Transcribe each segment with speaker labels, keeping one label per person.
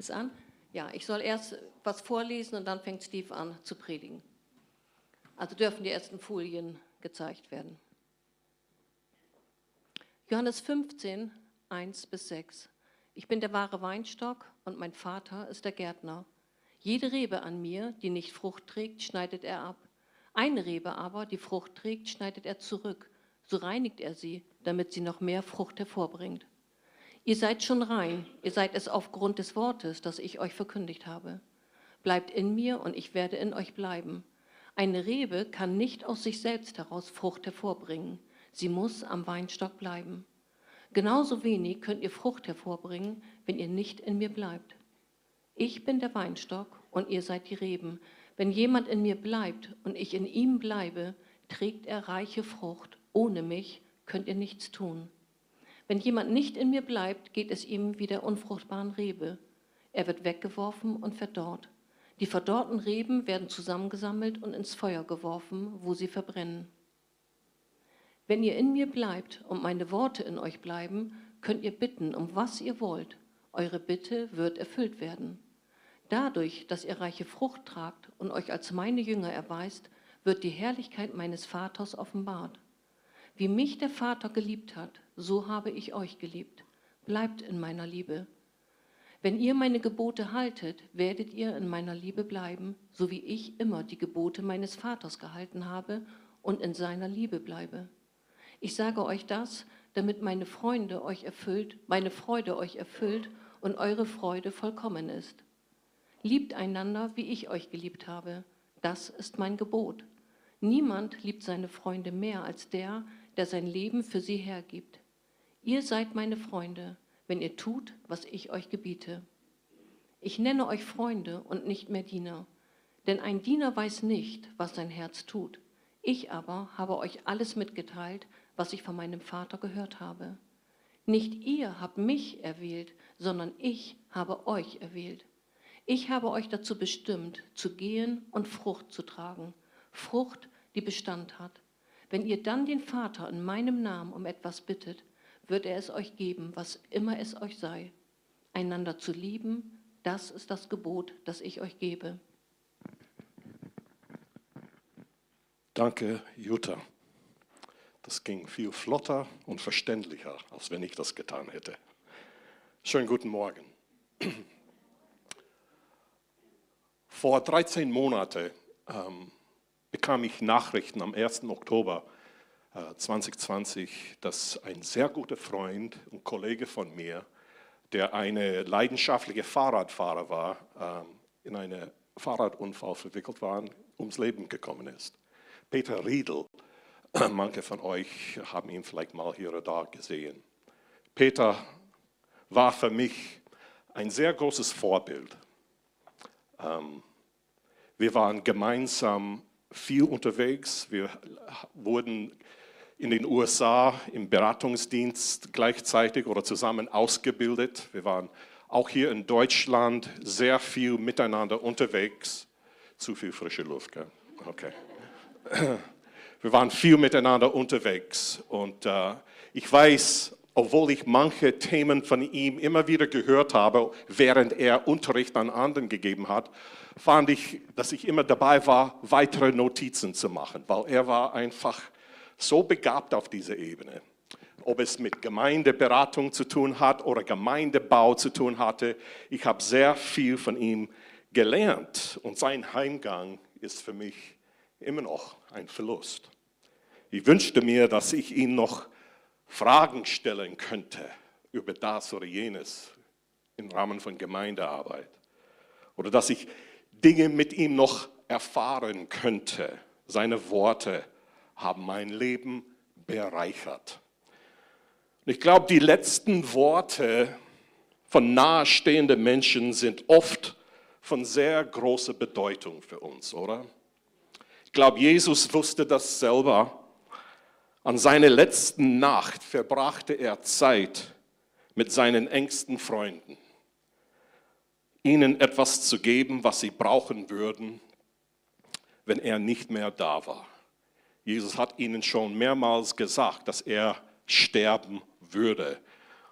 Speaker 1: Ist an? Ja, ich soll erst was vorlesen und dann fängt Steve an zu predigen. Also dürfen die ersten Folien gezeigt werden. Johannes 15, 1 bis 6. Ich bin der wahre Weinstock und mein Vater ist der Gärtner. Jede Rebe an mir, die nicht Frucht trägt, schneidet er ab. Eine Rebe aber, die Frucht trägt, schneidet er zurück. So reinigt er sie, damit sie noch mehr Frucht hervorbringt. Ihr seid schon rein, ihr seid es aufgrund des Wortes, das ich euch verkündigt habe. Bleibt in mir und ich werde in euch bleiben. Eine Rebe kann nicht aus sich selbst heraus Frucht hervorbringen. Sie muss am Weinstock bleiben. Genauso wenig könnt ihr Frucht hervorbringen, wenn ihr nicht in mir bleibt. Ich bin der Weinstock und ihr seid die Reben. Wenn jemand in mir bleibt und ich in ihm bleibe, trägt er reiche Frucht. Ohne mich könnt ihr nichts tun. Wenn jemand nicht in mir bleibt, geht es ihm wie der unfruchtbaren Rebe. Er wird weggeworfen und verdorrt. Die verdorrten Reben werden zusammengesammelt und ins Feuer geworfen, wo sie verbrennen. Wenn ihr in mir bleibt und meine Worte in euch bleiben, könnt ihr bitten, um was ihr wollt. Eure Bitte wird erfüllt werden. Dadurch, dass ihr reiche Frucht tragt und euch als meine Jünger erweist, wird die Herrlichkeit meines Vaters offenbart. Wie mich der Vater geliebt hat, so habe ich euch geliebt. Bleibt in meiner Liebe. Wenn ihr meine Gebote haltet, werdet ihr in meiner Liebe bleiben, so wie ich immer die Gebote meines Vaters gehalten habe und in seiner Liebe bleibe. Ich sage euch das, damit meine Freunde euch erfüllt, meine Freude euch erfüllt und eure Freude vollkommen ist. Liebt einander, wie ich euch geliebt habe. Das ist mein Gebot. Niemand liebt seine Freunde mehr als der, der sein Leben für sie hergibt. Ihr seid meine Freunde, wenn ihr tut, was ich euch gebiete. Ich nenne euch Freunde und nicht mehr Diener, denn ein Diener weiß nicht, was sein Herz tut. Ich aber habe euch alles mitgeteilt, was ich von meinem Vater gehört habe. Nicht ihr habt mich erwählt, sondern ich habe euch erwählt. Ich habe euch dazu bestimmt, zu gehen und Frucht zu tragen, Frucht, die Bestand hat. Wenn ihr dann den Vater in meinem Namen um etwas bittet, wird er es euch geben, was immer es euch sei. Einander zu lieben, das ist das Gebot, das ich euch gebe.
Speaker 2: Danke, Jutta. Das ging viel flotter und verständlicher, als wenn ich das getan hätte. Schönen guten Morgen. Vor 13 Monaten ähm, bekam ich Nachrichten am 1. Oktober äh, 2020, dass ein sehr guter Freund und Kollege von mir, der eine leidenschaftliche Fahrradfahrer war, ähm, in einen Fahrradunfall verwickelt war ums Leben gekommen ist. Peter Riedel, manche von euch haben ihn vielleicht mal hier oder da gesehen. Peter war für mich ein sehr großes Vorbild. Ähm, wir waren gemeinsam viel unterwegs. Wir wurden in den USA im Beratungsdienst gleichzeitig oder zusammen ausgebildet. Wir waren auch hier in Deutschland sehr viel miteinander unterwegs. Zu viel frische Luft, gell? Okay. Wir waren viel miteinander unterwegs und äh, ich weiß, obwohl ich manche Themen von ihm immer wieder gehört habe, während er Unterricht an anderen gegeben hat, fand ich, dass ich immer dabei war, weitere Notizen zu machen, weil er war einfach so begabt auf dieser Ebene. Ob es mit Gemeindeberatung zu tun hat oder Gemeindebau zu tun hatte, ich habe sehr viel von ihm gelernt und sein Heimgang ist für mich immer noch ein Verlust. Ich wünschte mir, dass ich ihn noch Fragen stellen könnte über das oder jenes im Rahmen von Gemeindearbeit. Oder dass ich Dinge mit ihm noch erfahren könnte. Seine Worte haben mein Leben bereichert. Und ich glaube, die letzten Worte von nahestehenden Menschen sind oft von sehr großer Bedeutung für uns, oder? Ich glaube, Jesus wusste das selber an seiner letzten Nacht verbrachte er Zeit mit seinen engsten Freunden, ihnen etwas zu geben, was sie brauchen würden, wenn er nicht mehr da war. Jesus hat ihnen schon mehrmals gesagt, dass er sterben würde.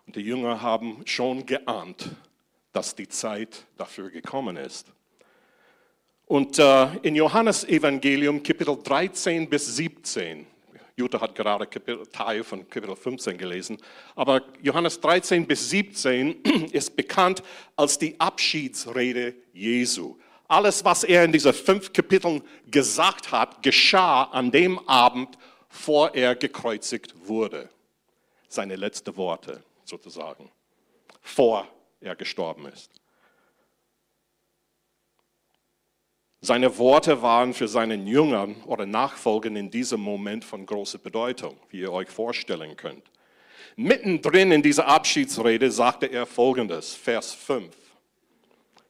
Speaker 2: Und die Jünger haben schon geahnt, dass die Zeit dafür gekommen ist. Und äh, in Johannes Evangelium Kapitel 13 bis 17, Jutta hat gerade Kapitel, Teil von Kapitel 15 gelesen, aber Johannes 13 bis 17 ist bekannt als die Abschiedsrede Jesu. Alles, was er in diesen fünf Kapiteln gesagt hat, geschah an dem Abend, vor er gekreuzigt wurde. Seine letzten Worte sozusagen, vor er gestorben ist. Seine Worte waren für seinen Jüngern oder Nachfolger in diesem Moment von großer Bedeutung, wie ihr euch vorstellen könnt. Mittendrin in dieser Abschiedsrede sagte er folgendes, Vers 5.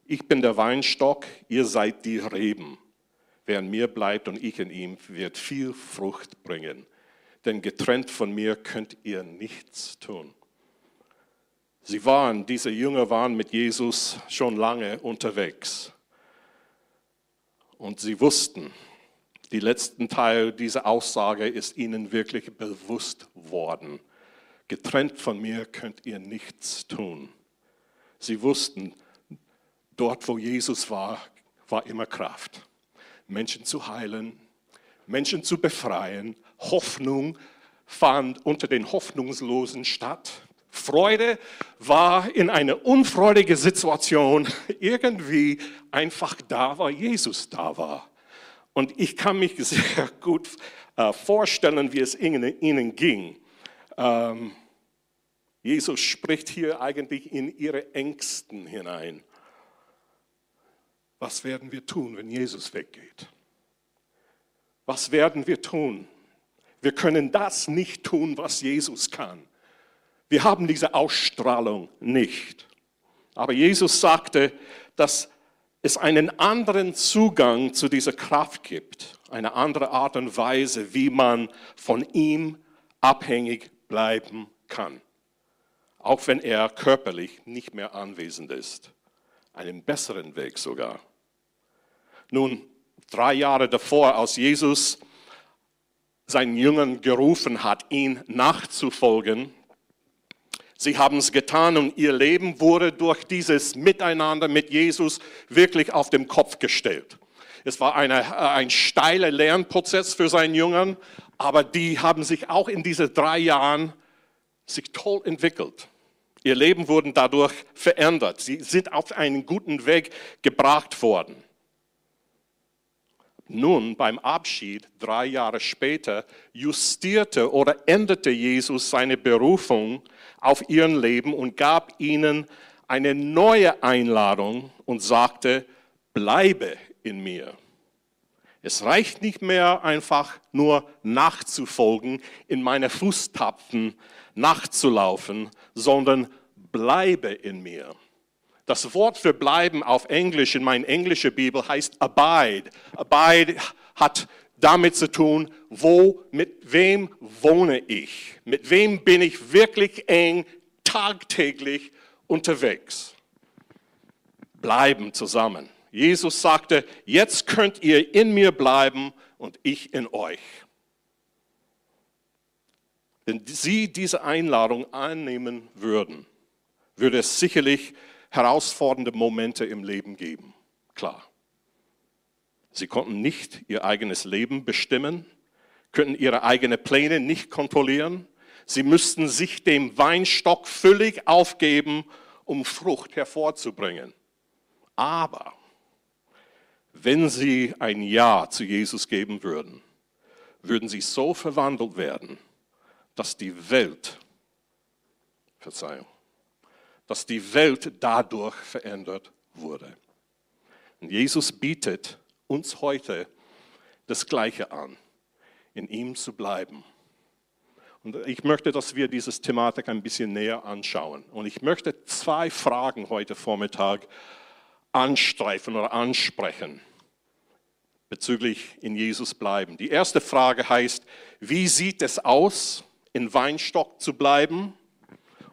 Speaker 2: Ich bin der Weinstock, ihr seid die Reben. Wer in mir bleibt und ich in ihm, wird viel Frucht bringen. Denn getrennt von mir könnt ihr nichts tun. Sie waren, diese Jünger waren mit Jesus schon lange unterwegs. Und sie wussten, die letzten Teil dieser Aussage ist ihnen wirklich bewusst worden. Getrennt von mir könnt ihr nichts tun. Sie wussten, dort wo Jesus war, war immer Kraft. Menschen zu heilen, Menschen zu befreien. Hoffnung fand unter den Hoffnungslosen statt. Freude war in einer unfreudigen Situation irgendwie einfach da, weil Jesus da war. Und ich kann mich sehr gut äh, vorstellen, wie es ihnen, ging. Ähm, Jesus spricht hier eigentlich in ihre Ängsten hinein. Was werden wir tun, wenn Jesus weggeht? Was werden wir tun? Wir können das nicht tun, was Jesus kann. Wir haben diese Ausstrahlung nicht. Aber Jesus sagte, dass es einen anderen Zugang zu dieser Kraft gibt, eine andere Art und Weise, wie man von ihm abhängig bleiben kann, auch wenn er körperlich nicht mehr anwesend ist. Einen besseren Weg sogar. Nun, drei Jahre davor, als Jesus seinen Jüngern gerufen hat, ihn nachzufolgen, Sie haben es getan und ihr Leben wurde durch dieses Miteinander mit Jesus wirklich auf den Kopf gestellt. Es war eine, äh, ein steiler Lernprozess für seine Jüngern, aber die haben sich auch in diesen drei Jahren sich toll entwickelt. Ihr Leben wurde dadurch verändert. Sie sind auf einen guten Weg gebracht worden. Nun, beim Abschied, drei Jahre später, justierte oder änderte Jesus seine Berufung auf ihren Leben und gab ihnen eine neue Einladung und sagte, bleibe in mir. Es reicht nicht mehr einfach nur nachzufolgen, in meine Fußtapfen nachzulaufen, sondern bleibe in mir. Das Wort für bleiben auf Englisch in meiner englischen Bibel heißt abide. Abide hat damit zu tun, wo, mit wem wohne ich? Mit wem bin ich wirklich eng tagtäglich unterwegs? Bleiben zusammen. Jesus sagte, jetzt könnt ihr in mir bleiben und ich in euch. Wenn Sie diese Einladung annehmen würden, würde es sicherlich herausfordernde Momente im Leben geben. Klar. Sie konnten nicht ihr eigenes Leben bestimmen, könnten ihre eigenen Pläne nicht kontrollieren. Sie müssten sich dem Weinstock völlig aufgeben, um Frucht hervorzubringen. Aber wenn sie ein Ja zu Jesus geben würden, würden sie so verwandelt werden, dass die Welt, Verzeihung, dass die Welt dadurch verändert wurde. Und Jesus bietet uns heute das Gleiche an, in ihm zu bleiben. Und ich möchte, dass wir diese Thematik ein bisschen näher anschauen. Und ich möchte zwei Fragen heute Vormittag anstreifen oder ansprechen bezüglich in Jesus bleiben. Die erste Frage heißt, wie sieht es aus, in Weinstock zu bleiben?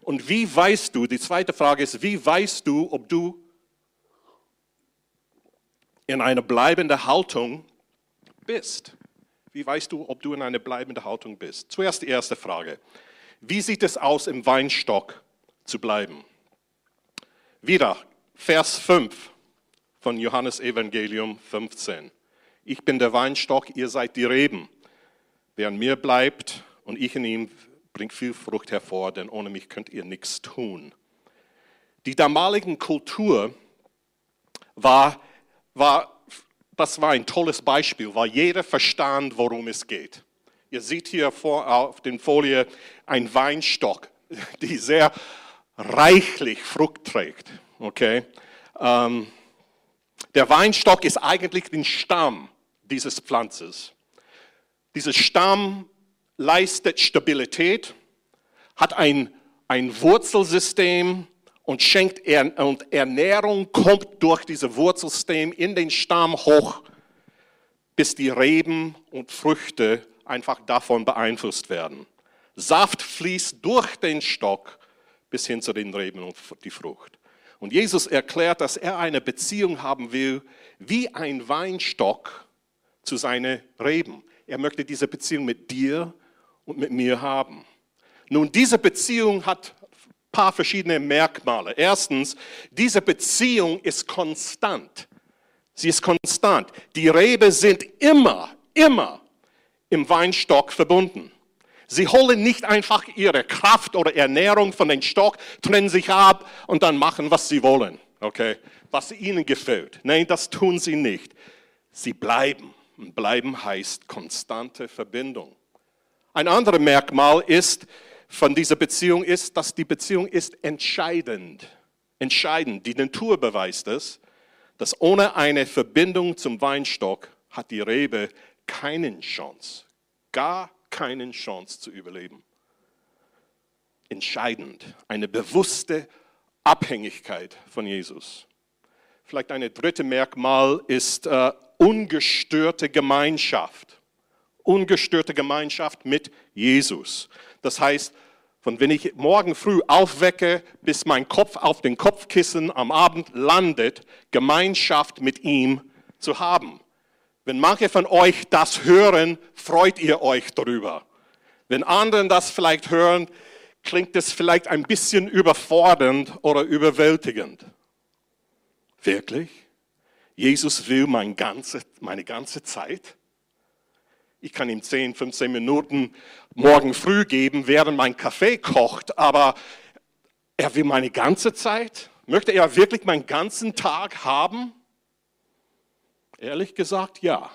Speaker 2: Und wie weißt du, die zweite Frage ist, wie weißt du, ob du in einer bleibenden Haltung bist? Wie weißt du, ob du in einer bleibenden Haltung bist? Zuerst die erste Frage. Wie sieht es aus, im Weinstock zu bleiben? Wieder Vers 5 von Johannes Evangelium 15. Ich bin der Weinstock, ihr seid die Reben. Wer an mir bleibt und ich in ihm, bringt viel Frucht hervor, denn ohne mich könnt ihr nichts tun. Die damaligen Kultur war, war, das war ein tolles Beispiel, weil jeder verstand, worum es geht. Ihr seht hier vor, auf den Folie ein Weinstock, die sehr reichlich Frucht trägt. Okay? Ähm, der Weinstock ist eigentlich den Stamm dieses Pflanzes. Dieser Stamm leistet Stabilität, hat ein, ein Wurzelsystem und schenkt er, und Ernährung kommt durch dieses Wurzelsystem in den Stamm hoch, bis die Reben und Früchte einfach davon beeinflusst werden. Saft fließt durch den Stock bis hin zu den Reben und die Frucht. Und Jesus erklärt, dass er eine Beziehung haben will, wie ein Weinstock zu seinen Reben. Er möchte diese Beziehung mit dir und mit mir haben. Nun, diese Beziehung hat paar verschiedene Merkmale. Erstens, diese Beziehung ist konstant. Sie ist konstant. Die Rebe sind immer, immer im Weinstock verbunden. Sie holen nicht einfach ihre Kraft oder Ernährung von dem Stock, trennen sich ab und dann machen, was sie wollen, okay? Was ihnen gefällt. Nein, das tun sie nicht. Sie bleiben. Und bleiben heißt konstante Verbindung. Ein anderes Merkmal ist von dieser Beziehung ist, dass die Beziehung ist entscheidend. Entscheidend. Die Natur beweist es, dass ohne eine Verbindung zum Weinstock hat die Rebe keinen Chance. Gar keine Chance zu überleben. Entscheidend, eine bewusste Abhängigkeit von Jesus. Vielleicht ein drittes Merkmal ist äh, ungestörte Gemeinschaft. Ungestörte Gemeinschaft mit Jesus. Das heißt, von wenn ich morgen früh aufwecke, bis mein Kopf auf den Kopfkissen am Abend landet, Gemeinschaft mit ihm zu haben. Wenn manche von euch das hören, freut ihr euch darüber. Wenn anderen das vielleicht hören, klingt es vielleicht ein bisschen überfordernd oder überwältigend. Wirklich? Jesus will mein ganze, meine ganze Zeit? Ich kann ihm 10, 15 Minuten morgen früh geben, während mein Kaffee kocht, aber er will meine ganze Zeit? Möchte er wirklich meinen ganzen Tag haben? Ehrlich gesagt, ja.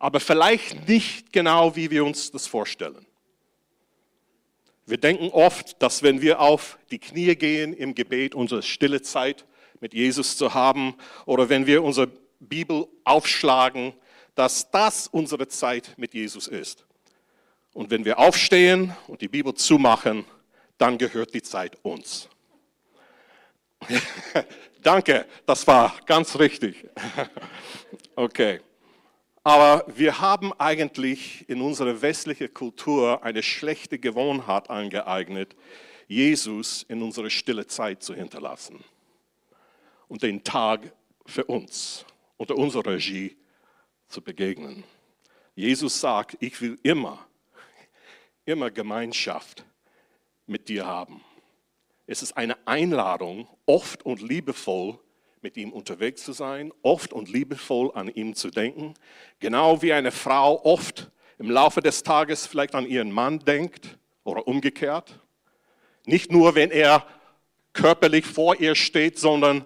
Speaker 2: Aber vielleicht nicht genau, wie wir uns das vorstellen. Wir denken oft, dass wenn wir auf die Knie gehen im Gebet, unsere stille Zeit mit Jesus zu haben, oder wenn wir unsere Bibel aufschlagen, dass das unsere Zeit mit Jesus ist. Und wenn wir aufstehen und die Bibel zumachen, dann gehört die Zeit uns. Danke, das war ganz richtig. okay. Aber wir haben eigentlich in unserer westlichen Kultur eine schlechte Gewohnheit angeeignet, Jesus in unsere stille Zeit zu hinterlassen und den Tag für uns unter unserer Regie zu begegnen. Jesus sagt, ich will immer, immer Gemeinschaft mit dir haben. Es ist eine Einladung, oft und liebevoll mit ihm unterwegs zu sein, oft und liebevoll an ihm zu denken, genau wie eine Frau oft im Laufe des Tages vielleicht an ihren Mann denkt oder umgekehrt. Nicht nur, wenn er körperlich vor ihr steht, sondern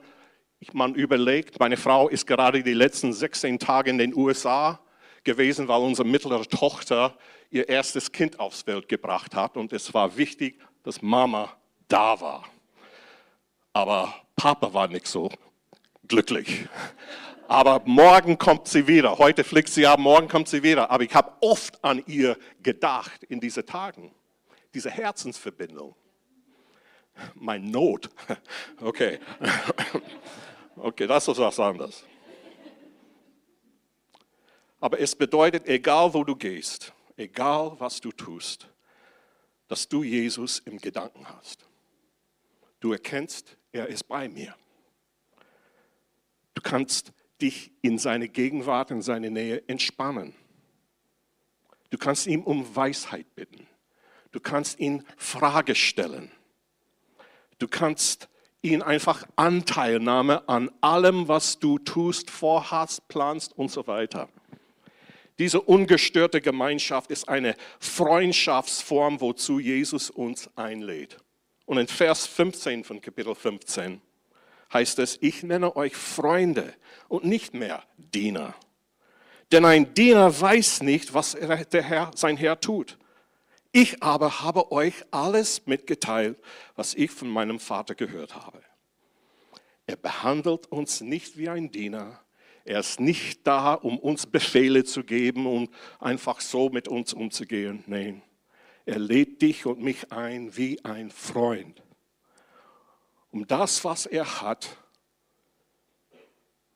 Speaker 2: man überlegt, meine Frau ist gerade die letzten 16 Tage in den USA gewesen, weil unsere mittlere Tochter ihr erstes Kind aufs Welt gebracht hat und es war wichtig, dass Mama da war. Aber Papa war nicht so glücklich. Aber morgen kommt sie wieder. Heute fliegt sie ab, morgen kommt sie wieder. Aber ich habe oft an ihr gedacht in diesen Tagen. Diese Herzensverbindung. Mein Not. Okay. Okay, das ist was anderes. Aber es bedeutet, egal wo du gehst, egal was du tust, dass du Jesus im Gedanken hast. Du erkennst, er ist bei mir. Du kannst dich in seine Gegenwart, in seine Nähe entspannen. Du kannst ihm um Weisheit bitten. Du kannst ihn Frage stellen. Du kannst ihn einfach Anteilnahme an allem, was du tust, vorhast, planst und so weiter. Diese ungestörte Gemeinschaft ist eine Freundschaftsform, wozu Jesus uns einlädt. Und in Vers 15 von Kapitel 15 heißt es, ich nenne euch Freunde und nicht mehr Diener. Denn ein Diener weiß nicht, was der Herr, sein Herr tut. Ich aber habe euch alles mitgeteilt, was ich von meinem Vater gehört habe. Er behandelt uns nicht wie ein Diener. Er ist nicht da, um uns Befehle zu geben und einfach so mit uns umzugehen. Nein, er lädt dich und mich ein wie ein Freund, um das, was er hat,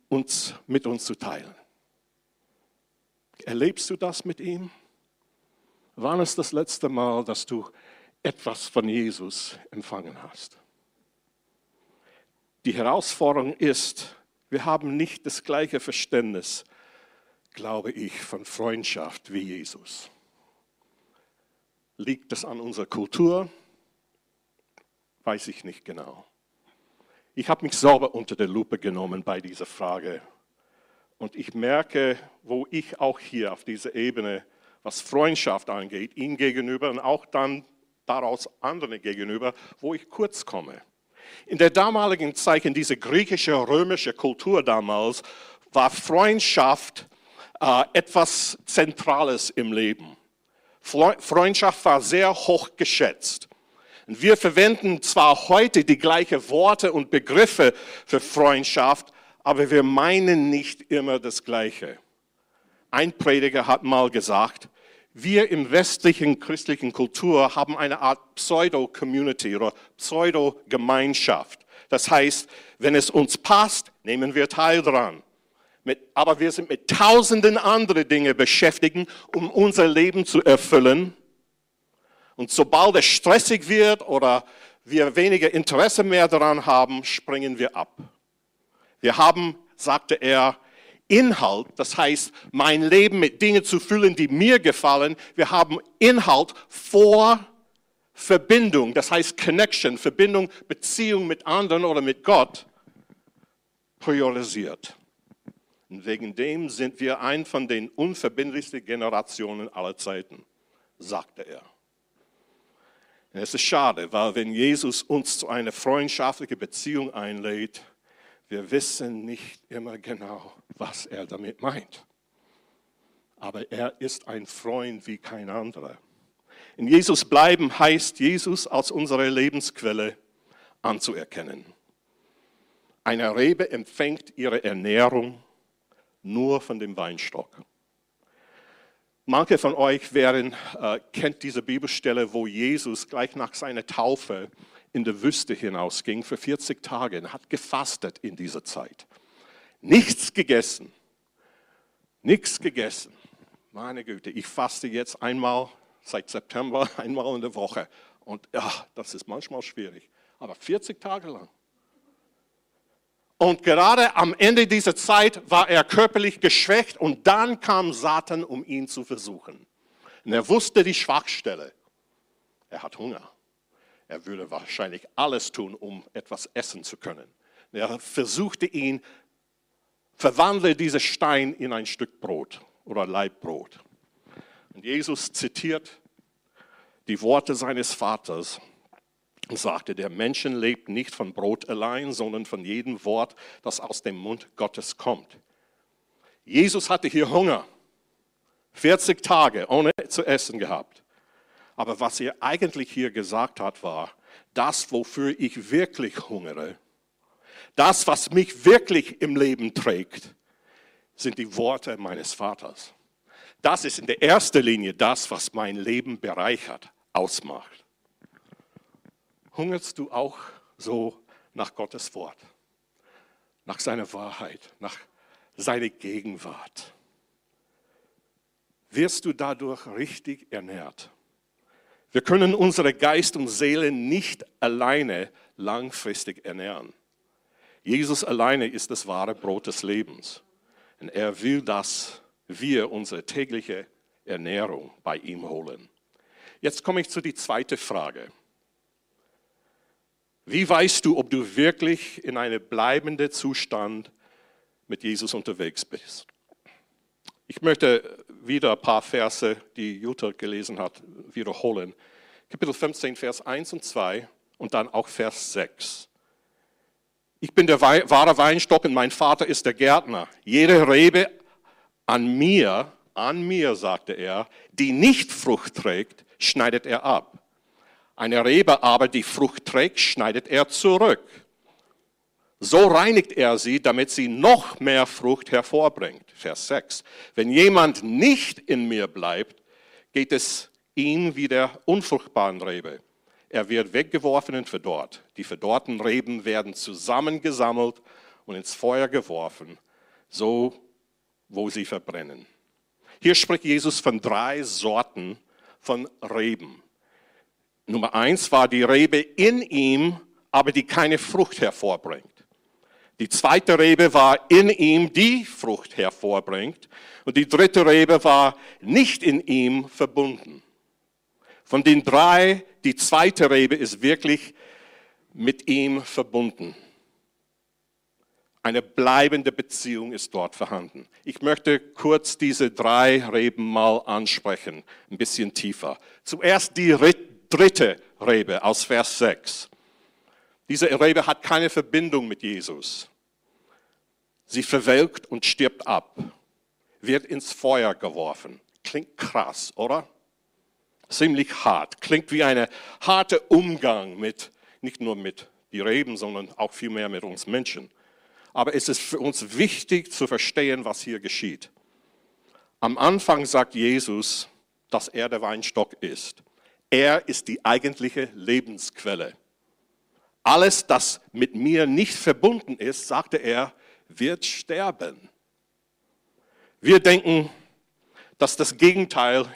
Speaker 2: uns mit uns zu teilen. Erlebst du das mit ihm? Wann ist das letzte Mal, dass du etwas von Jesus empfangen hast? Die Herausforderung ist, wir haben nicht das gleiche Verständnis, glaube ich, von Freundschaft wie Jesus. Liegt das an unserer Kultur? Weiß ich nicht genau. Ich habe mich sauber unter der Lupe genommen bei dieser Frage. Und ich merke, wo ich auch hier auf dieser Ebene was Freundschaft angeht, ihm gegenüber und auch dann daraus anderen gegenüber, wo ich kurz komme. In der damaligen Zeit, in dieser griechische, römische Kultur damals, war Freundschaft äh, etwas Zentrales im Leben. Freundschaft war sehr hoch geschätzt. Und wir verwenden zwar heute die gleichen Worte und Begriffe für Freundschaft, aber wir meinen nicht immer das Gleiche. Ein Prediger hat mal gesagt, wir im westlichen christlichen Kultur haben eine Art Pseudo-Community oder Pseudo-Gemeinschaft. Das heißt, wenn es uns passt, nehmen wir teil dran. Mit, aber wir sind mit tausenden anderen Dingen beschäftigt, um unser Leben zu erfüllen. Und sobald es stressig wird oder wir weniger Interesse mehr daran haben, springen wir ab. Wir haben, sagte er, Inhalt, das heißt, mein Leben mit Dingen zu füllen, die mir gefallen. Wir haben Inhalt vor Verbindung, das heißt Connection, Verbindung, Beziehung mit anderen oder mit Gott priorisiert. Und wegen dem sind wir ein von den unverbindlichsten Generationen aller Zeiten, sagte er. es ist schade, weil wenn Jesus uns zu einer freundschaftlichen Beziehung einlädt, wir wissen nicht immer genau, was er damit meint. Aber er ist ein Freund wie kein anderer. In Jesus bleiben heißt Jesus als unsere Lebensquelle anzuerkennen. Eine Rebe empfängt ihre Ernährung nur von dem Weinstock. Manche von euch werden, äh, kennt diese Bibelstelle, wo Jesus gleich nach seiner Taufe in der Wüste hinausging für 40 Tage und hat gefastet in dieser Zeit. Nichts gegessen. Nichts gegessen. Meine Güte, ich faste jetzt einmal seit September, einmal in der Woche. Und ja, das ist manchmal schwierig. Aber 40 Tage lang. Und gerade am Ende dieser Zeit war er körperlich geschwächt und dann kam Satan, um ihn zu versuchen. Und er wusste die Schwachstelle. Er hat Hunger. Er würde wahrscheinlich alles tun, um etwas essen zu können. Er versuchte ihn, verwandle diesen Stein in ein Stück Brot oder Leibbrot. Und Jesus zitiert die Worte seines Vaters und sagte, der Menschen lebt nicht von Brot allein, sondern von jedem Wort, das aus dem Mund Gottes kommt. Jesus hatte hier Hunger, 40 Tage ohne zu essen gehabt. Aber was er eigentlich hier gesagt hat, war, das, wofür ich wirklich hungere, das, was mich wirklich im Leben trägt, sind die Worte meines Vaters. Das ist in der ersten Linie das, was mein Leben bereichert, ausmacht. Hungerst du auch so nach Gottes Wort, nach seiner Wahrheit, nach seiner Gegenwart? Wirst du dadurch richtig ernährt? Wir können unsere Geist und Seele nicht alleine langfristig ernähren. Jesus alleine ist das wahre Brot des Lebens. Und er will, dass wir unsere tägliche Ernährung bei ihm holen. Jetzt komme ich zu die zweite Frage. Wie weißt du, ob du wirklich in einem bleibenden Zustand mit Jesus unterwegs bist? Ich möchte wieder ein paar Verse, die Jutta gelesen hat, wiederholen. Kapitel 15, Vers 1 und 2 und dann auch Vers 6. Ich bin der wahre Weinstock und mein Vater ist der Gärtner. Jede Rebe an mir, an mir, sagte er, die nicht Frucht trägt, schneidet er ab. Eine Rebe aber, die Frucht trägt, schneidet er zurück. So reinigt er sie, damit sie noch mehr Frucht hervorbringt. Vers 6. Wenn jemand nicht in mir bleibt, geht es ihm wie der unfruchtbaren Rebe. Er wird weggeworfen und verdorrt. Die verdorrten Reben werden zusammengesammelt und ins Feuer geworfen, so wo sie verbrennen. Hier spricht Jesus von drei Sorten von Reben. Nummer eins war die Rebe in ihm, aber die keine Frucht hervorbringt. Die zweite Rebe war in ihm, die Frucht hervorbringt. Und die dritte Rebe war nicht in ihm verbunden. Von den drei, die zweite Rebe ist wirklich mit ihm verbunden. Eine bleibende Beziehung ist dort vorhanden. Ich möchte kurz diese drei Reben mal ansprechen, ein bisschen tiefer. Zuerst die dritte Rebe aus Vers 6. Diese Rebe hat keine Verbindung mit Jesus. Sie verwelkt und stirbt ab, wird ins Feuer geworfen. Klingt krass, oder? ziemlich hart. Klingt wie ein harter Umgang mit, nicht nur mit die Reben, sondern auch vielmehr mit uns Menschen. Aber es ist für uns wichtig zu verstehen, was hier geschieht. Am Anfang sagt Jesus, dass er der Weinstock ist. Er ist die eigentliche Lebensquelle. Alles, das mit mir nicht verbunden ist, sagte er, wird sterben. Wir denken, dass das Gegenteil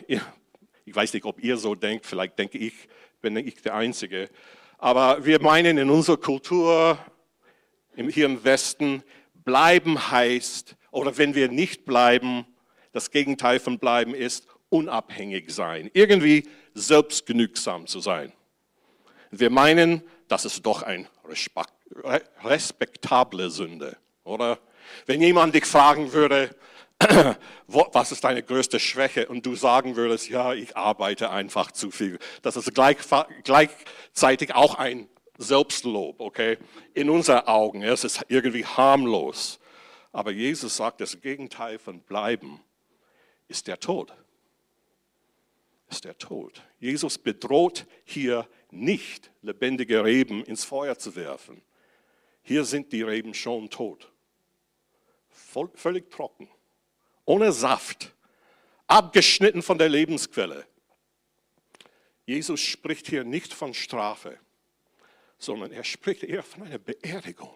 Speaker 2: ich weiß nicht, ob ihr so denkt, vielleicht denke ich, bin ich der Einzige. Aber wir meinen in unserer Kultur, hier im Westen, bleiben heißt, oder wenn wir nicht bleiben, das Gegenteil von bleiben ist, unabhängig sein, irgendwie selbstgenügsam zu sein. Wir meinen, das ist doch eine respektable Sünde, oder? Wenn jemand dich fragen würde, was ist deine größte Schwäche? Und du sagen würdest, ja, ich arbeite einfach zu viel. Das ist gleich, gleichzeitig auch ein Selbstlob, okay? In unseren Augen, es ist irgendwie harmlos. Aber Jesus sagt, das Gegenteil von bleiben ist der Tod. Ist der Tod. Jesus bedroht hier nicht, lebendige Reben ins Feuer zu werfen. Hier sind die Reben schon tot. Voll, völlig trocken ohne Saft, abgeschnitten von der Lebensquelle. Jesus spricht hier nicht von Strafe, sondern er spricht eher von einer Beerdigung.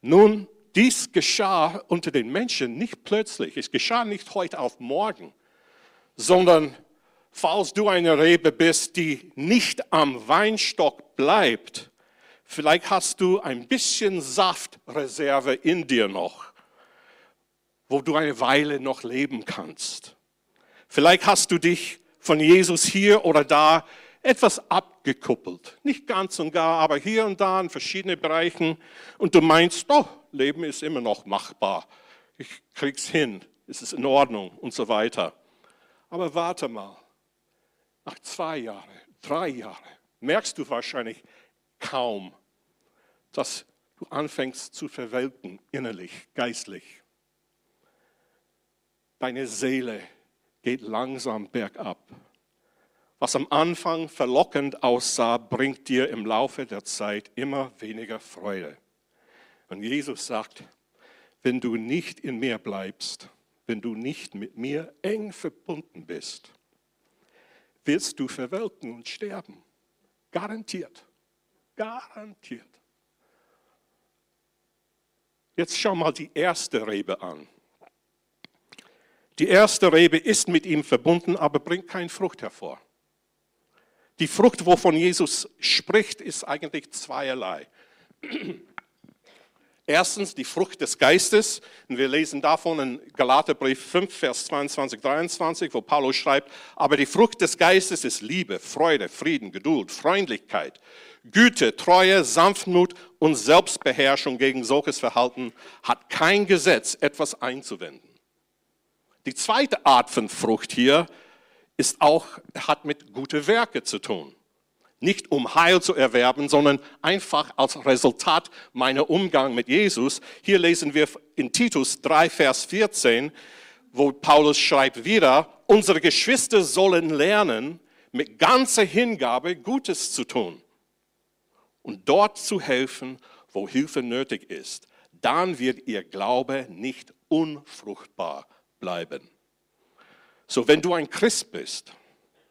Speaker 2: Nun, dies geschah unter den Menschen nicht plötzlich, es geschah nicht heute auf morgen, sondern falls du eine Rebe bist, die nicht am Weinstock bleibt, vielleicht hast du ein bisschen Saftreserve in dir noch wo du eine Weile noch leben kannst. Vielleicht hast du dich von Jesus hier oder da etwas abgekuppelt. Nicht ganz und gar, aber hier und da in verschiedenen Bereichen. Und du meinst, oh, Leben ist immer noch machbar. Ich krieg's hin. Es ist in Ordnung und so weiter. Aber warte mal. Nach zwei Jahren, drei Jahren merkst du wahrscheinlich kaum, dass du anfängst zu verwelken, innerlich, geistlich. Deine Seele geht langsam bergab. Was am Anfang verlockend aussah, bringt dir im Laufe der Zeit immer weniger Freude. Und Jesus sagt, wenn du nicht in mir bleibst, wenn du nicht mit mir eng verbunden bist, wirst du verwelken und sterben. Garantiert. Garantiert. Jetzt schau mal die erste Rebe an. Die erste Rebe ist mit ihm verbunden, aber bringt keine Frucht hervor. Die Frucht, wovon Jesus spricht, ist eigentlich zweierlei. Erstens die Frucht des Geistes. Und wir lesen davon in Galaterbrief 5, Vers 22, 23, wo Paulus schreibt, aber die Frucht des Geistes ist Liebe, Freude, Frieden, Geduld, Freundlichkeit, Güte, Treue, Sanftmut und Selbstbeherrschung. Gegen solches Verhalten hat kein Gesetz etwas einzuwenden. Die zweite Art von Frucht hier ist auch, hat mit gute Werke zu tun. Nicht um Heil zu erwerben, sondern einfach als Resultat meiner Umgang mit Jesus. Hier lesen wir in Titus 3, Vers 14, wo Paulus schreibt wieder, unsere Geschwister sollen lernen, mit ganzer Hingabe Gutes zu tun und dort zu helfen, wo Hilfe nötig ist. Dann wird ihr Glaube nicht unfruchtbar bleiben. So, wenn du ein Christ bist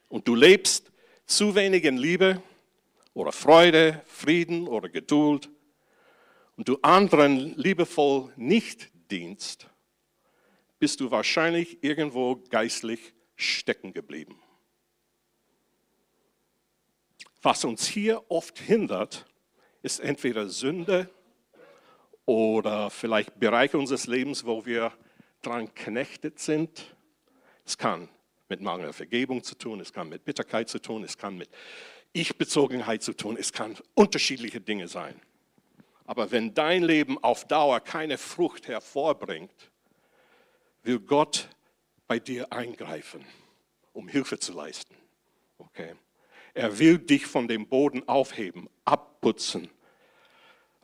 Speaker 2: und du lebst zu wenig in Liebe oder Freude, Frieden oder Geduld und du anderen liebevoll nicht dienst, bist du wahrscheinlich irgendwo geistlich stecken geblieben. Was uns hier oft hindert, ist entweder Sünde oder vielleicht Bereiche unseres Lebens, wo wir dran knechtet sind. Es kann mit mangelnder Vergebung zu tun, es kann mit Bitterkeit zu tun, es kann mit Ich-Bezogenheit zu tun, es kann unterschiedliche Dinge sein. Aber wenn dein Leben auf Dauer keine Frucht hervorbringt, will Gott bei dir eingreifen, um Hilfe zu leisten. Okay? Er will dich von dem Boden aufheben, abputzen,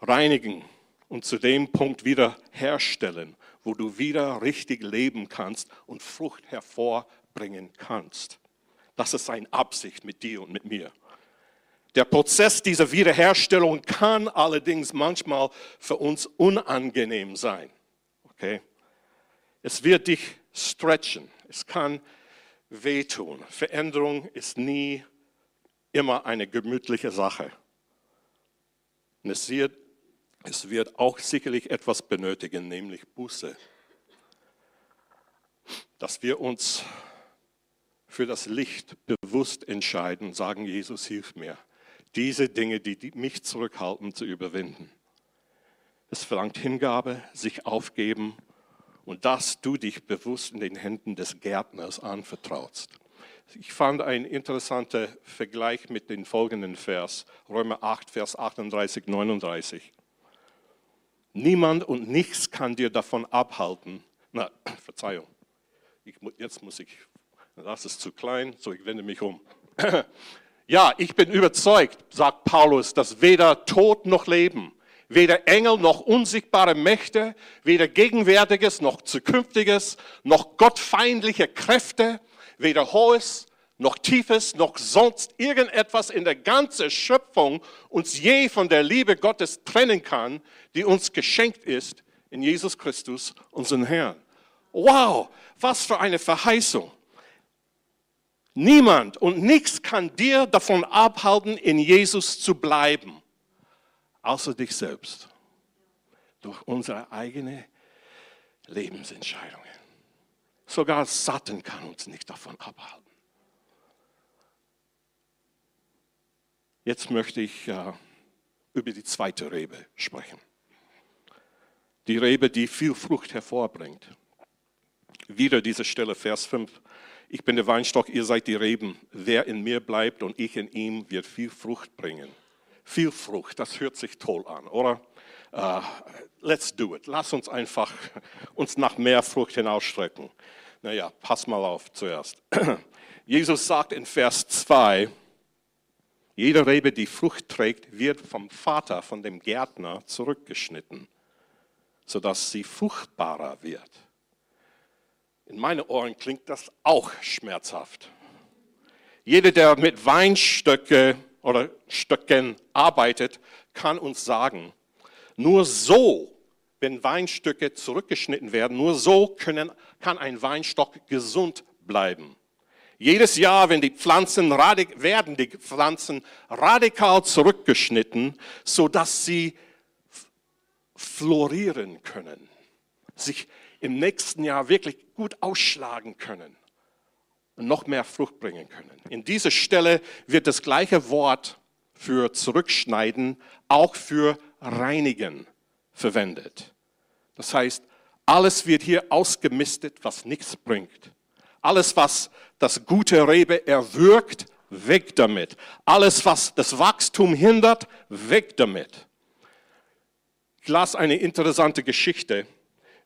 Speaker 2: reinigen und zu dem Punkt wieder herstellen, wo du wieder richtig leben kannst und Frucht hervorbringen kannst. Das ist seine Absicht mit dir und mit mir. Der Prozess dieser Wiederherstellung kann allerdings manchmal für uns unangenehm sein. Okay? Es wird dich stretchen. Es kann wehtun. Veränderung ist nie immer eine gemütliche Sache. Und es wird, es wird auch sicherlich etwas benötigen, nämlich Buße. Dass wir uns für das Licht bewusst entscheiden, sagen, Jesus, hilf mir, diese Dinge, die mich zurückhalten, zu überwinden. Es verlangt Hingabe, sich aufgeben und dass du dich bewusst in den Händen des Gärtners anvertraust. Ich fand einen interessanten Vergleich mit dem folgenden Vers, Römer 8, Vers 38, 39. Niemand und nichts kann dir davon abhalten. Na, Verzeihung, ich, jetzt muss ich, das ist zu klein, so ich wende mich um. Ja, ich bin überzeugt, sagt Paulus, dass weder Tod noch Leben, weder Engel noch unsichtbare Mächte, weder Gegenwärtiges noch Zukünftiges, noch gottfeindliche Kräfte, weder Hohes noch Tiefes, noch sonst irgendetwas in der ganzen Schöpfung uns je von der Liebe Gottes trennen kann, die uns geschenkt ist in Jesus Christus, unseren Herrn. Wow, was für eine Verheißung. Niemand und nichts kann dir davon abhalten, in Jesus zu bleiben, außer dich selbst, durch unsere eigene Lebensentscheidungen. Sogar Satan kann uns nicht davon abhalten. Jetzt möchte ich äh, über die zweite Rebe sprechen. Die Rebe, die viel Frucht hervorbringt. Wieder diese Stelle, Vers 5. Ich bin der Weinstock, ihr seid die Reben. Wer in mir bleibt und ich in ihm, wird viel Frucht bringen. Viel Frucht, das hört sich toll an, oder? Uh, let's do it. Lass uns einfach uns nach mehr Frucht hinausstrecken. Naja, pass mal auf zuerst. Jesus sagt in Vers 2, jede Rebe, die Frucht trägt, wird vom Vater, von dem Gärtner zurückgeschnitten, sodass sie fruchtbarer wird. In meinen Ohren klingt das auch schmerzhaft. Jeder, der mit Weinstöcke oder Stöcken arbeitet, kann uns sagen, nur so wenn Weinstöcke zurückgeschnitten werden, nur so können, kann ein Weinstock gesund bleiben. Jedes Jahr, wenn die Pflanzen werden die Pflanzen radikal zurückgeschnitten, so dass sie florieren können, sich im nächsten Jahr wirklich gut ausschlagen können und noch mehr Frucht bringen können. In dieser Stelle wird das gleiche Wort für zurückschneiden auch für reinigen verwendet. Das heißt, alles wird hier ausgemistet, was nichts bringt. Alles, was das gute Rebe erwürgt, weg damit. Alles, was das Wachstum hindert, weg damit. Ich las eine interessante Geschichte.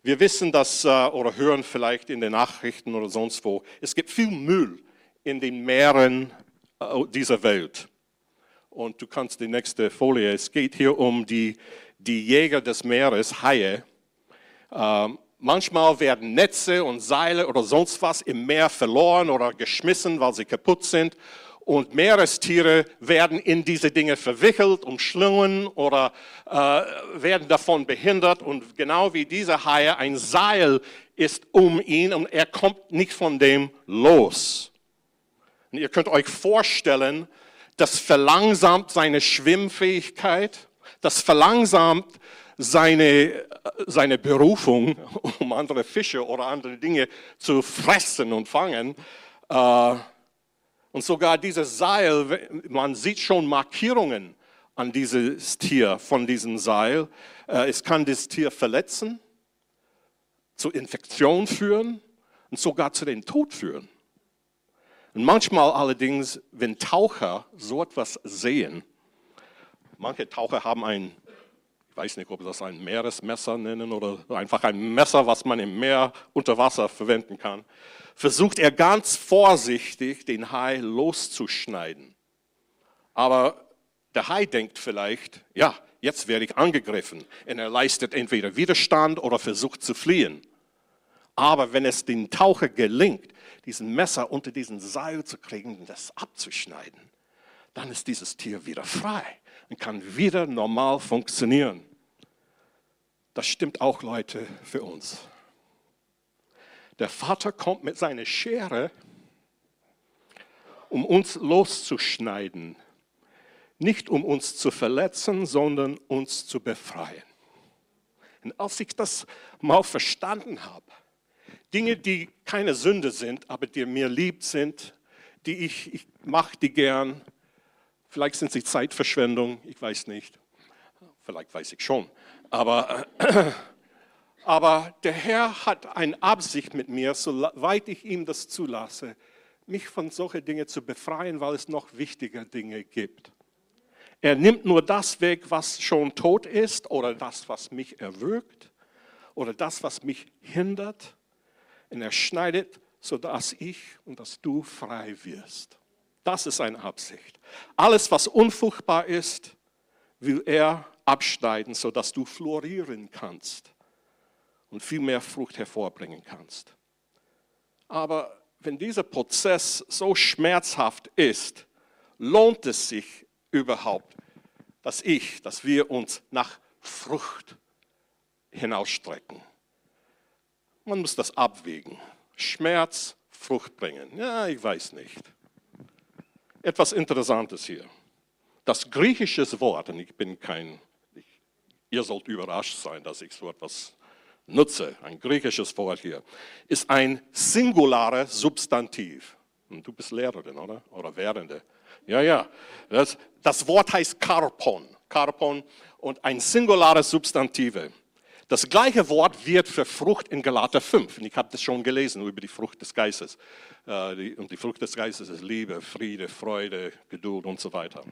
Speaker 2: Wir wissen das äh, oder hören vielleicht in den Nachrichten oder sonst wo. Es gibt viel Müll in den Meeren äh, dieser Welt. Und du kannst die nächste Folie. Es geht hier um die, die Jäger des Meeres, Haie. Ähm, manchmal werden Netze und Seile oder sonst was im Meer verloren oder geschmissen, weil sie kaputt sind und Meerestiere werden in diese Dinge verwickelt, umschlungen oder äh, werden davon behindert. Und genau wie dieser Haie, ein Seil ist um ihn und er kommt nicht von dem los. Und ihr könnt euch vorstellen, das verlangsamt seine Schwimmfähigkeit, das verlangsamt seine, seine Berufung, um andere Fische oder andere Dinge zu fressen und fangen. Äh, und sogar dieses Seil, man sieht schon Markierungen an dieses Tier von diesem Seil. Äh, es kann das Tier verletzen, zu Infektion führen und sogar zu dem Tod führen. Und manchmal allerdings, wenn Taucher so etwas sehen, manche Taucher haben ein, ich weiß nicht, ob sie das ein Meeresmesser nennen oder einfach ein Messer, was man im Meer unter Wasser verwenden kann versucht er ganz vorsichtig, den Hai loszuschneiden. Aber der Hai denkt vielleicht, ja, jetzt werde ich angegriffen. Und er leistet entweder Widerstand oder versucht zu fliehen. Aber wenn es dem Taucher gelingt, diesen Messer unter diesen Seil zu kriegen und das abzuschneiden, dann ist dieses Tier wieder frei und kann wieder normal funktionieren. Das stimmt auch, Leute, für uns. Der Vater kommt mit seiner Schere, um uns loszuschneiden. Nicht um uns zu verletzen, sondern uns zu befreien. Und als ich das mal verstanden habe, Dinge, die keine Sünde sind, aber die mir lieb sind, die ich, ich mache die gern, vielleicht sind sie Zeitverschwendung, ich weiß nicht, vielleicht weiß ich schon, aber Aber der Herr hat eine Absicht mit mir, soweit ich ihm das zulasse, mich von solchen Dingen zu befreien, weil es noch wichtige Dinge gibt. Er nimmt nur das weg, was schon tot ist oder das, was mich erwürgt oder das, was mich hindert. Und er schneidet, sodass ich und dass du frei wirst. Das ist seine Absicht. Alles, was unfruchtbar ist, will er abschneiden, sodass du florieren kannst und viel mehr Frucht hervorbringen kannst. Aber wenn dieser Prozess so schmerzhaft ist, lohnt es sich überhaupt, dass ich, dass wir uns nach Frucht hinausstrecken. Man muss das abwägen. Schmerz, Frucht bringen. Ja, ich weiß nicht. Etwas Interessantes hier. Das griechische Wort, und ich bin kein, ich, ihr sollt überrascht sein, dass ich so etwas nutze, ein griechisches Wort hier, ist ein singulares Substantiv. Und du bist Lehrerin, oder? Oder Währende. Ja, ja. Das, das Wort heißt Karpon. Karpon und ein singulares Substantive. Das gleiche Wort wird für Frucht in Galater 5. Und ich habe das schon gelesen über die Frucht des Geistes. Äh, und die Frucht des Geistes ist Liebe, Friede, Freude, Geduld und so weiter.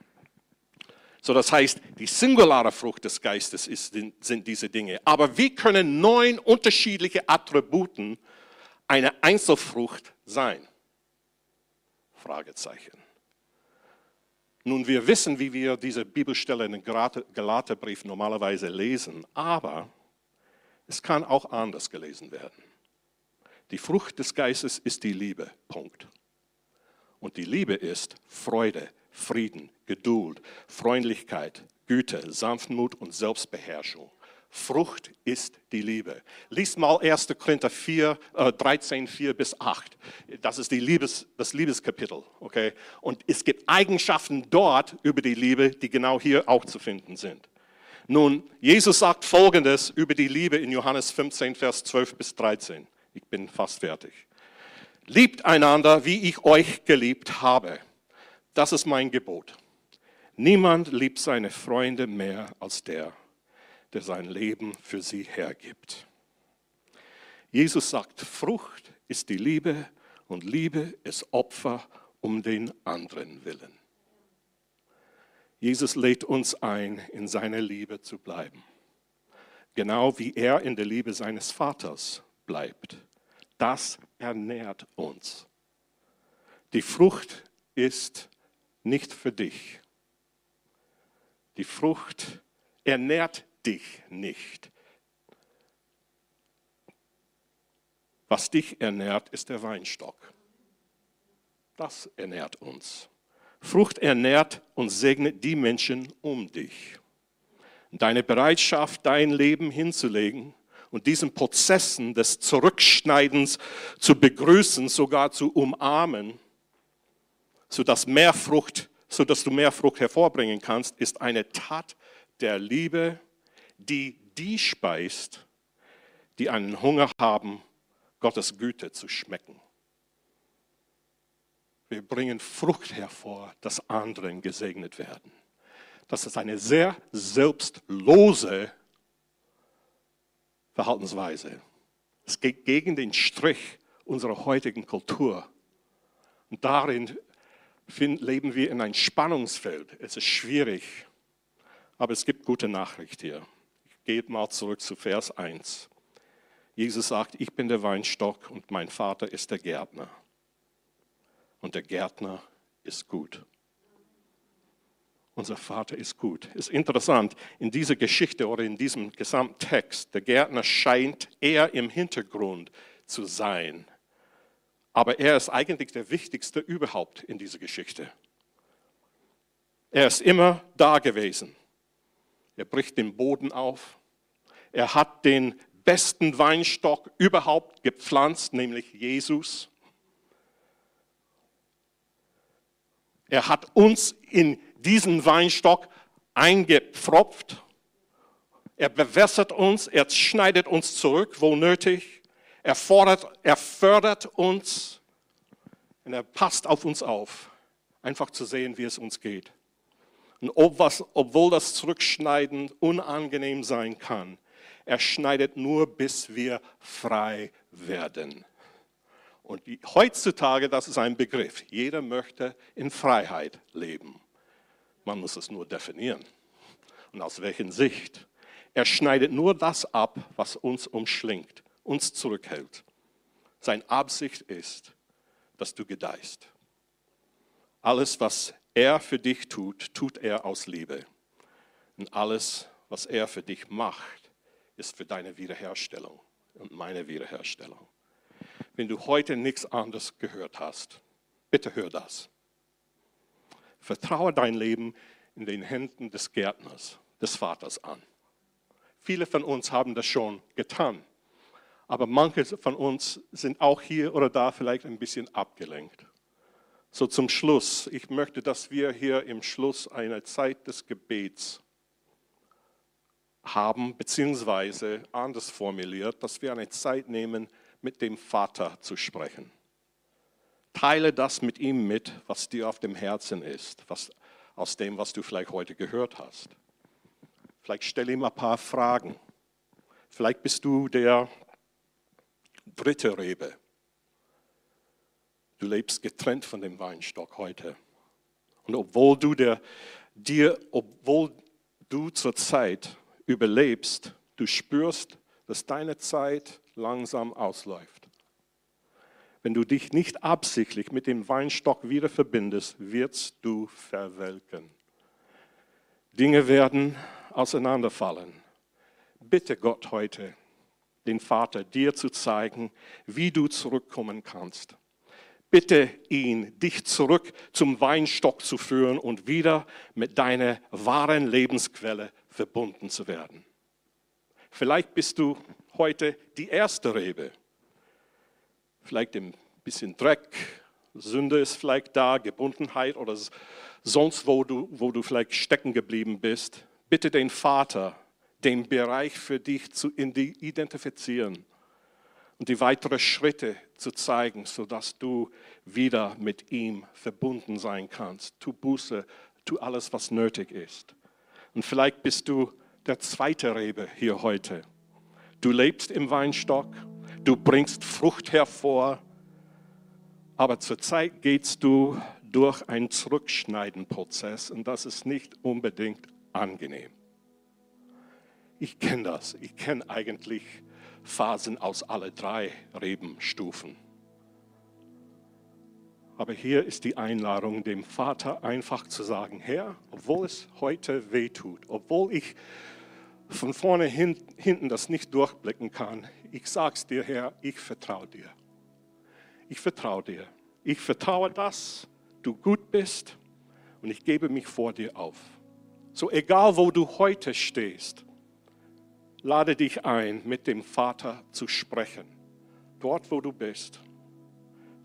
Speaker 2: So, das heißt, die singulare Frucht des Geistes ist, sind diese Dinge. Aber wie können neun unterschiedliche Attributen eine Einzelfrucht sein? Fragezeichen. Nun, wir wissen, wie wir diese Bibelstelle in den Galaterbrief normalerweise lesen, aber es kann auch anders gelesen werden. Die Frucht des Geistes ist die Liebe, Punkt. Und die Liebe ist Freude, Frieden, Geduld, Freundlichkeit, Güte, Sanftmut und Selbstbeherrschung. Frucht ist die Liebe. Lies mal 1. Korinther 4, äh, 13, 4 bis 8. Das ist Liebes, das Liebeskapitel. Okay? Und es gibt Eigenschaften dort über die Liebe, die genau hier auch zu finden sind. Nun, Jesus sagt Folgendes über die Liebe in Johannes 15, Vers 12 bis 13. Ich bin fast fertig. Liebt einander, wie ich euch geliebt habe. Das ist mein Gebot. Niemand liebt seine Freunde mehr als der, der sein Leben für sie hergibt. Jesus sagt, Frucht ist die Liebe und Liebe ist Opfer um den anderen willen. Jesus lädt uns ein, in seiner Liebe zu bleiben, genau wie er in der Liebe seines Vaters bleibt. Das ernährt uns. Die Frucht ist nicht für dich. Die Frucht ernährt dich nicht. Was dich ernährt, ist der Weinstock. Das ernährt uns. Frucht ernährt und segnet die Menschen um dich. Deine Bereitschaft, dein Leben hinzulegen und diesen Prozessen des Zurückschneidens zu begrüßen, sogar zu umarmen, sodass mehr Frucht, sodass du mehr Frucht hervorbringen kannst, ist eine Tat der Liebe, die die speist, die einen Hunger haben, Gottes Güte zu schmecken. Wir bringen Frucht hervor, dass anderen gesegnet werden. Das ist eine sehr selbstlose Verhaltensweise. Es geht gegen den Strich unserer heutigen Kultur. Und darin leben wir in ein Spannungsfeld. Es ist schwierig, aber es gibt gute Nachricht hier. Ich gehe mal zurück zu Vers 1. Jesus sagt, ich bin der Weinstock und mein Vater ist der Gärtner. Und der Gärtner ist gut. Unser Vater ist gut. Ist interessant, in dieser Geschichte oder in diesem Gesamttext, der Gärtner scheint eher im Hintergrund zu sein aber er ist eigentlich der Wichtigste überhaupt in dieser Geschichte. Er ist immer da gewesen. Er bricht den Boden auf. Er hat den besten Weinstock überhaupt gepflanzt, nämlich Jesus. Er hat uns in diesen Weinstock eingepfropft. Er bewässert uns, er schneidet uns zurück, wo nötig. Er, fordert, er fördert uns und er passt auf uns auf, einfach zu sehen, wie es uns geht. Und ob was, obwohl das Zurückschneiden unangenehm sein kann, er schneidet nur, bis wir frei werden. Und heutzutage, das ist ein Begriff, jeder möchte in Freiheit leben. Man muss es nur definieren. Und aus welchen Sicht? Er schneidet nur das ab, was uns umschlingt uns zurückhält. Seine Absicht ist, dass du gedeihst. Alles, was er für dich tut, tut er aus Liebe. Und alles, was er für dich macht, ist für deine Wiederherstellung und meine Wiederherstellung. Wenn du heute nichts anderes gehört hast, bitte hör das. Vertraue dein Leben in den Händen des Gärtners, des Vaters an. Viele von uns haben das schon getan. Aber manche von uns sind auch hier oder da vielleicht ein bisschen abgelenkt. So zum Schluss, ich möchte, dass wir hier im Schluss eine Zeit des Gebets haben, beziehungsweise anders formuliert, dass wir eine Zeit nehmen, mit dem Vater zu sprechen. Teile das mit ihm mit, was dir auf dem Herzen ist, was, aus dem, was du vielleicht heute gehört hast. Vielleicht stelle ihm ein paar Fragen. Vielleicht bist du der, dritte Rebe. Du lebst getrennt von dem Weinstock heute. Und obwohl du der, dir, obwohl du zur Zeit überlebst, du spürst, dass deine Zeit langsam ausläuft. Wenn du dich nicht absichtlich mit dem Weinstock wieder verbindest, wirst du verwelken. Dinge werden auseinanderfallen. Bitte Gott heute, den Vater dir zu zeigen, wie du zurückkommen kannst. Bitte ihn, dich zurück zum Weinstock zu führen und wieder mit deiner wahren Lebensquelle verbunden zu werden. Vielleicht bist du heute die erste Rebe. Vielleicht ein bisschen Dreck, Sünde ist vielleicht da, Gebundenheit oder sonst wo du, wo du vielleicht stecken geblieben bist. Bitte den Vater, den Bereich für dich zu identifizieren und die weiteren Schritte zu zeigen, sodass du wieder mit ihm verbunden sein kannst. Tu Buße, tu alles, was nötig ist. Und vielleicht bist du der zweite Rebe hier heute. Du lebst im Weinstock, du bringst Frucht hervor, aber zurzeit gehst du durch einen Zurückschneidenprozess und das ist nicht unbedingt angenehm. Ich kenne das. Ich kenne eigentlich Phasen aus alle drei Rebenstufen. Aber hier ist die Einladung, dem Vater einfach zu sagen, Herr, obwohl es heute weh tut, obwohl ich von vorne hin, hinten das nicht durchblicken kann, ich sag's dir, Herr, ich vertraue dir. Ich vertraue dir. Ich vertraue, dass du gut bist und ich gebe mich vor dir auf. So egal, wo du heute stehst, lade dich ein, mit dem Vater zu sprechen, dort, wo du bist.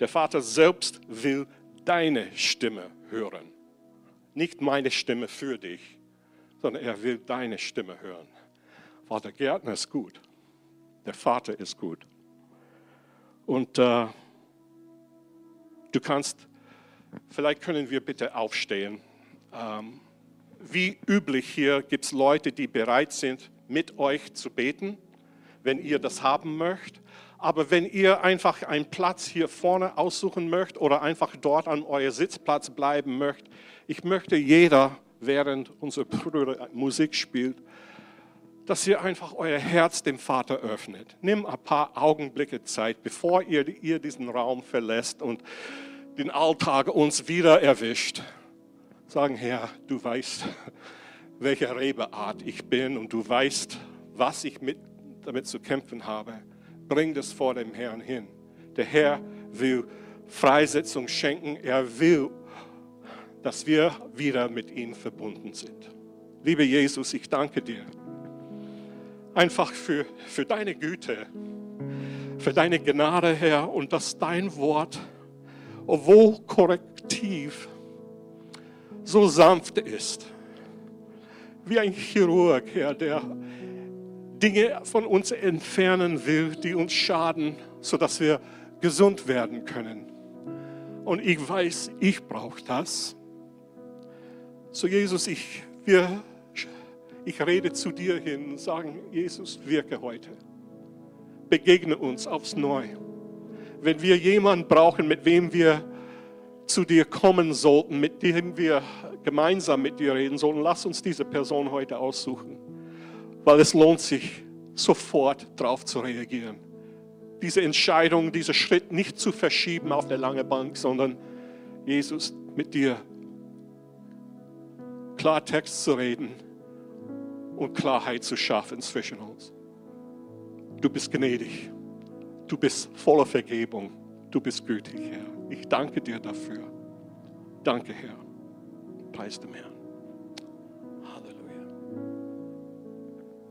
Speaker 2: Der Vater selbst will deine Stimme hören. Nicht meine Stimme für dich, sondern er will deine Stimme hören. Vater Gärtner ist gut. Der Vater ist gut. Und äh, du kannst, vielleicht können wir bitte aufstehen. Ähm, wie üblich hier gibt es Leute, die bereit sind, mit euch zu beten, wenn ihr das haben möchtet. Aber wenn ihr einfach einen Platz hier vorne aussuchen möchtet oder einfach dort an eurem Sitzplatz bleiben möchtet, ich möchte jeder, während unser Bruder Musik spielt, dass ihr einfach euer Herz dem Vater öffnet. Nimm ein paar Augenblicke Zeit, bevor ihr, ihr diesen Raum verlässt und den Alltag uns wieder erwischt. Sagen, Herr, du weißt, welche Rebeart ich bin und du weißt, was ich mit, damit zu kämpfen habe. Bring das vor dem Herrn hin. Der Herr will Freisetzung schenken. Er will, dass wir wieder mit ihm verbunden sind. Liebe Jesus, ich danke dir einfach für, für deine Güte, für deine Gnade, Herr, und dass dein Wort, obwohl korrektiv, so sanft ist wie ein Chirurg, Herr, der Dinge von uns entfernen will, die uns schaden, sodass wir gesund werden können. Und ich weiß, ich brauche das. So Jesus, ich, wir, ich rede zu dir hin und sage, Jesus, wirke heute. Begegne uns aufs Neue. Wenn wir jemanden brauchen, mit wem wir zu dir kommen sollten, mit dem wir gemeinsam mit dir reden sollen, lass uns diese Person heute aussuchen, weil es lohnt sich, sofort darauf zu reagieren. Diese Entscheidung, diesen Schritt nicht zu verschieben auf der langen Bank, sondern Jesus mit dir Klartext zu reden und Klarheit zu schaffen zwischen uns. Du bist gnädig, du bist voller Vergebung, du bist gütig, Herr. Ich danke dir dafür. Danke, Herr. Preis dem Herrn.